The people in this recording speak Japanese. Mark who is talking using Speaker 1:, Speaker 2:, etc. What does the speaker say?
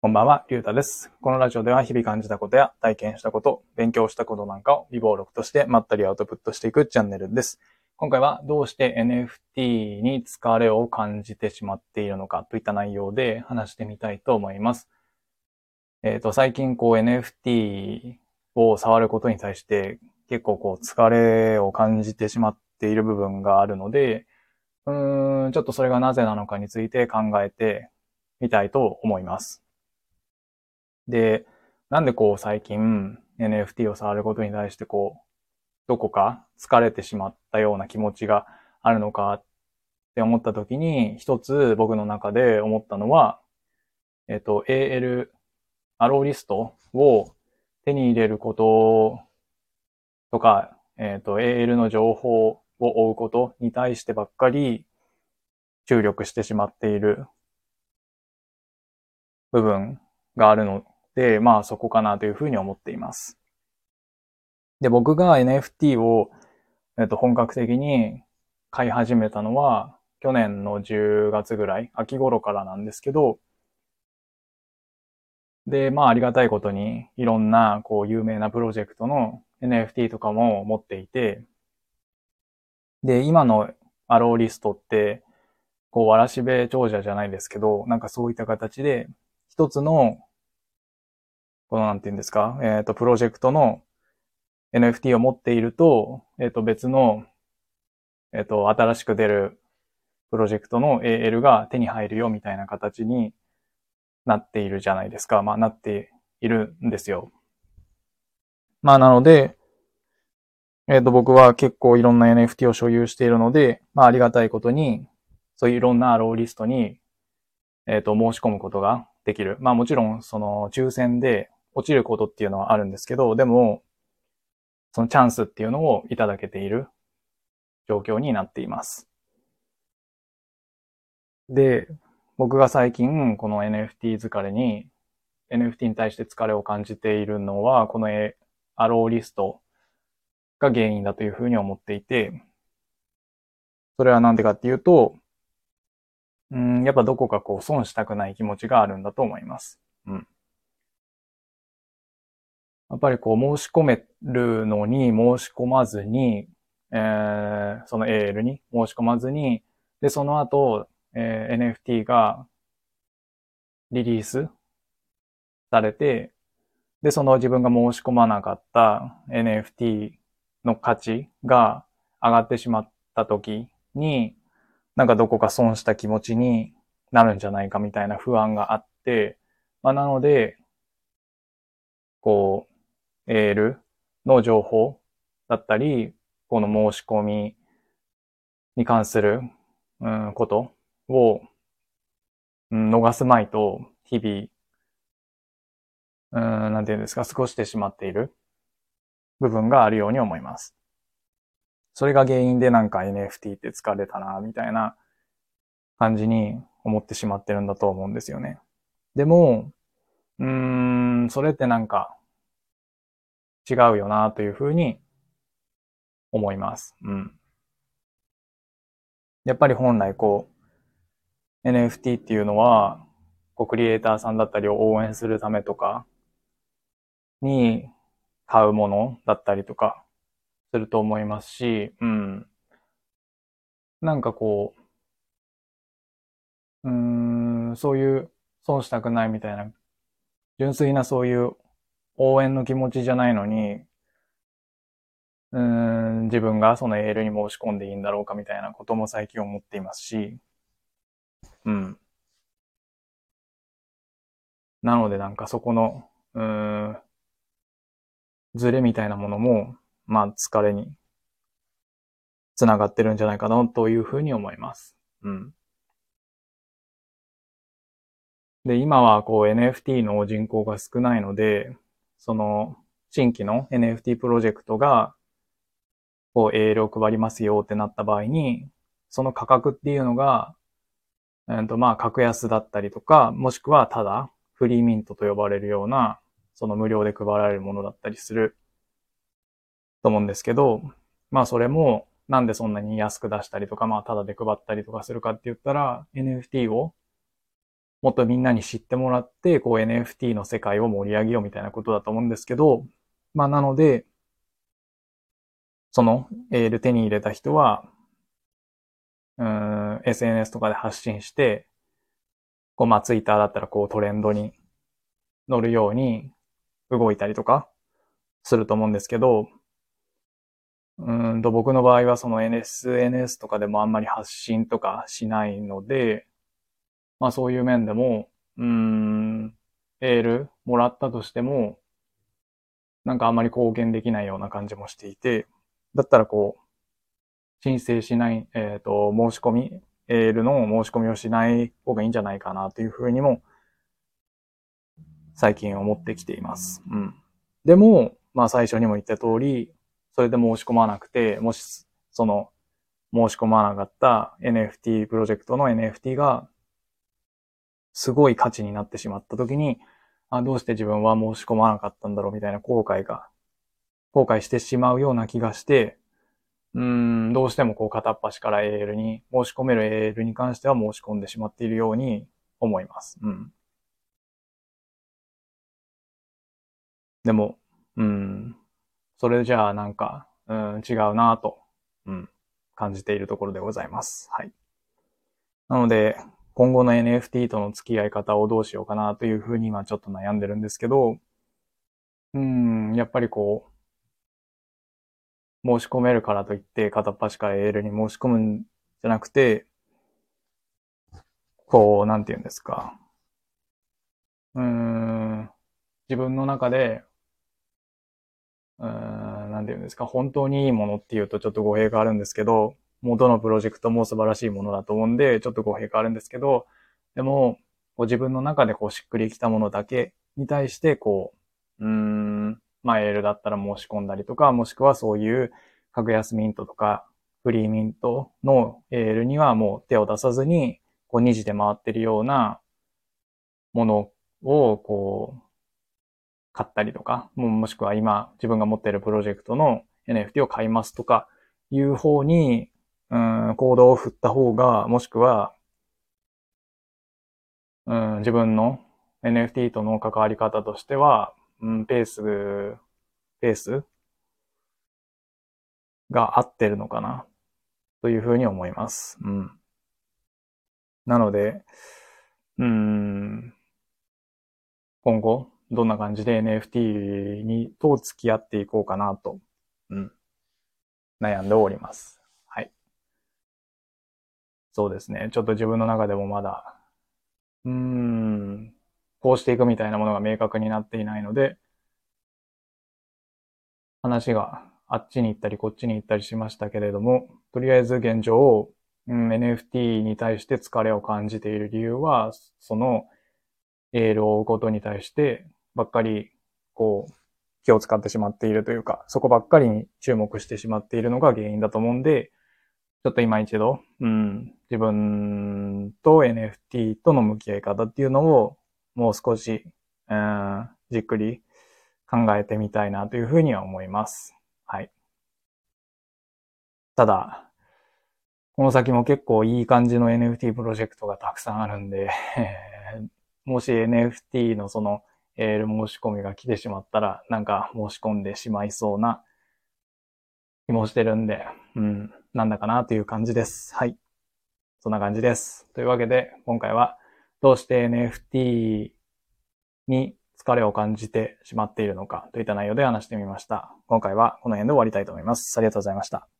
Speaker 1: こんばんは、りゅうたです。このラジオでは日々感じたことや体験したこと、勉強したことなんかを微暴録としてまったりアウトプットしていくチャンネルです。今回はどうして NFT に疲れを感じてしまっているのかといった内容で話してみたいと思います。えっ、と、最近こう NFT を触ることに対して結構こう疲れを感じてしまっている部分があるので、うーん、ちょっとそれがなぜなのかについて考えてみたいと思います。で、なんでこう最近 NFT を触ることに対してこう、どこか疲れてしまったような気持ちがあるのかって思った時に、一つ僕の中で思ったのは、えっと、AL、アローリストを手に入れることとか、えっと、AL の情報を追うことに対してばっかり注力してしまっている部分があるので、まあそこかなというふうに思っています。で、僕が NFT を、えっと、本格的に買い始めたのは、去年の10月ぐらい、秋頃からなんですけど、で、まあありがたいことに、いろんな、こう、有名なプロジェクトの NFT とかも持っていて、で、今のアローリストって、こう、わらしべ長者じゃないですけど、なんかそういった形で、一つのこのなんて言うんですか、えっ、と、プロジェクトの NFT を持っていると、えっ、と、別の、えっ、と、新しく出るプロジェクトの AL が手に入るよみたいな形になっているじゃないですか。まあ、なっているんですよ。まあ、なので、えっ、と、僕は結構いろんな NFT を所有しているので、まあ、ありがたいことに、そういういろんなローリストに、えっ、と、申し込むことができる。まあもちろん、その抽選で落ちることっていうのはあるんですけど、でも、そのチャンスっていうのをいただけている状況になっています。で、僕が最近この NFT 疲れに、NFT に対して疲れを感じているのは、このアローリストが原因だというふうに思っていて、それはなんでかっていうと、うん、やっぱどこかこう損したくない気持ちがあるんだと思います。うん。やっぱりこう申し込めるのに申し込まずに、えー、その AL に申し込まずに、で、その後、えー、NFT がリリースされて、で、その自分が申し込まなかった NFT の価値が上がってしまった時に、なんかどこか損した気持ちになるんじゃないかみたいな不安があって、まあ、なので、こう、AL の情報だったり、この申し込みに関する、うん、ことを、うん、逃すまいと、日々、うん、なんていうんですか、過ごしてしまっている部分があるように思います。それが原因でなんか NFT って疲れたな、みたいな感じに思ってしまってるんだと思うんですよね。でも、うーん、それってなんか違うよな、というふうに思います。うん。やっぱり本来こう、NFT っていうのは、こうクリエイターさんだったりを応援するためとかに買うものだったりとか、すると思いますし、うん。なんかこう、うーん、そういう損したくないみたいな、純粋なそういう応援の気持ちじゃないのに、うん、自分がその AL に申し込んでいいんだろうかみたいなことも最近思っていますし、うん。なのでなんかそこの、うーん、ズレみたいなものも、まあ、疲れにつながってるんじゃないかなというふうに思います。うん。で、今はこう NFT の人口が少ないので、その新規の NFT プロジェクトがこう AL を配りますよってなった場合に、その価格っていうのが、えっとまあ格安だったりとか、もしくはただフリーミントと呼ばれるような、その無料で配られるものだったりすると思うんですけど、まあそれもなんでそんなに安く出したりとか、まあただで配ったりとかするかって言ったら、NFT をもっとみんなに知ってもらって、こう NFT の世界を盛り上げようみたいなことだと思うんですけど、まあなので、そのエール手に入れた人は、うん、SNS とかで発信して、こう、まあ、ツイッターだったらこうトレンドに乗るように動いたりとかすると思うんですけど、うんと、僕の場合はその SNS とかでもあんまり発信とかしないので、まあそういう面でも、うん、エールもらったとしても、なんかあまり貢献できないような感じもしていて、だったらこう、申請しない、えっ、ー、と、申し込み、エールの申し込みをしない方がいいんじゃないかなというふうにも、最近思ってきています。うん。でも、まあ最初にも言った通り、それで申し込まなくて、もし、その、申し込まなかった NFT プロジェクトの NFT が、すごい価値になってしまった時に、あ、どうして自分は申し込まなかったんだろうみたいな後悔が、後悔してしまうような気がして、うん、どうしてもこう片っ端から AL に、申し込める AL に関しては申し込んでしまっているように思います。うん。でも、うん、それじゃあなんか、うん、違うなと、うん、感じているところでございます。はい。なので、今後の NFT との付き合い方をどうしようかなというふうに今ちょっと悩んでるんですけど、うん、やっぱりこう、申し込めるからといって片っ端から AL に申し込むんじゃなくて、こう、なんて言うんですか。うーん、自分の中でうーん、なんていうんですか、本当にいいものっていうとちょっと語弊があるんですけど、元のプロジェクトも素晴らしいものだと思うんで、ちょっと語弊があるんですけど、でも、こ自分の中でこうしっくりきたものだけに対して、こう、うーん、まあ、エールだったら申し込んだりとか、もしくはそういう格安ミントとか、フリーミントのエールにはもう手を出さずに、こう二次で回ってるようなものを、こう、買ったりとか、もしくは今自分が持っているプロジェクトの NFT を買いますとかいう方に、うん、行動を振った方が、もしくは、うん、自分の NFT との関わり方としては、うん、ペース、ペースが合ってるのかな、というふうに思います。うん。なので、うん、今後、どんな感じで NFT に、と付き合っていこうかなと、うん、悩んでおります。そうですね。ちょっと自分の中でもまだ、うーん、こうしていくみたいなものが明確になっていないので、話があっちに行ったりこっちに行ったりしましたけれども、とりあえず現状、うん、NFT に対して疲れを感じている理由は、そのエールを追うことに対してばっかり、こう、気を使ってしまっているというか、そこばっかりに注目してしまっているのが原因だと思うんで、ちょっと今一度、うん、自分と NFT との向き合い方っていうのをもう少し、うん、じっくり考えてみたいなというふうには思います。はい。ただ、この先も結構いい感じの NFT プロジェクトがたくさんあるんで もし NFT のそのえー、申し込みが来てしまったら、なんか申し込んでしまいそうな気もしてるんで、うん、なんだかなという感じです。はい。そんな感じです。というわけで、今回は、どうして NFT に疲れを感じてしまっているのかといった内容で話してみました。今回はこの辺で終わりたいと思います。ありがとうございました。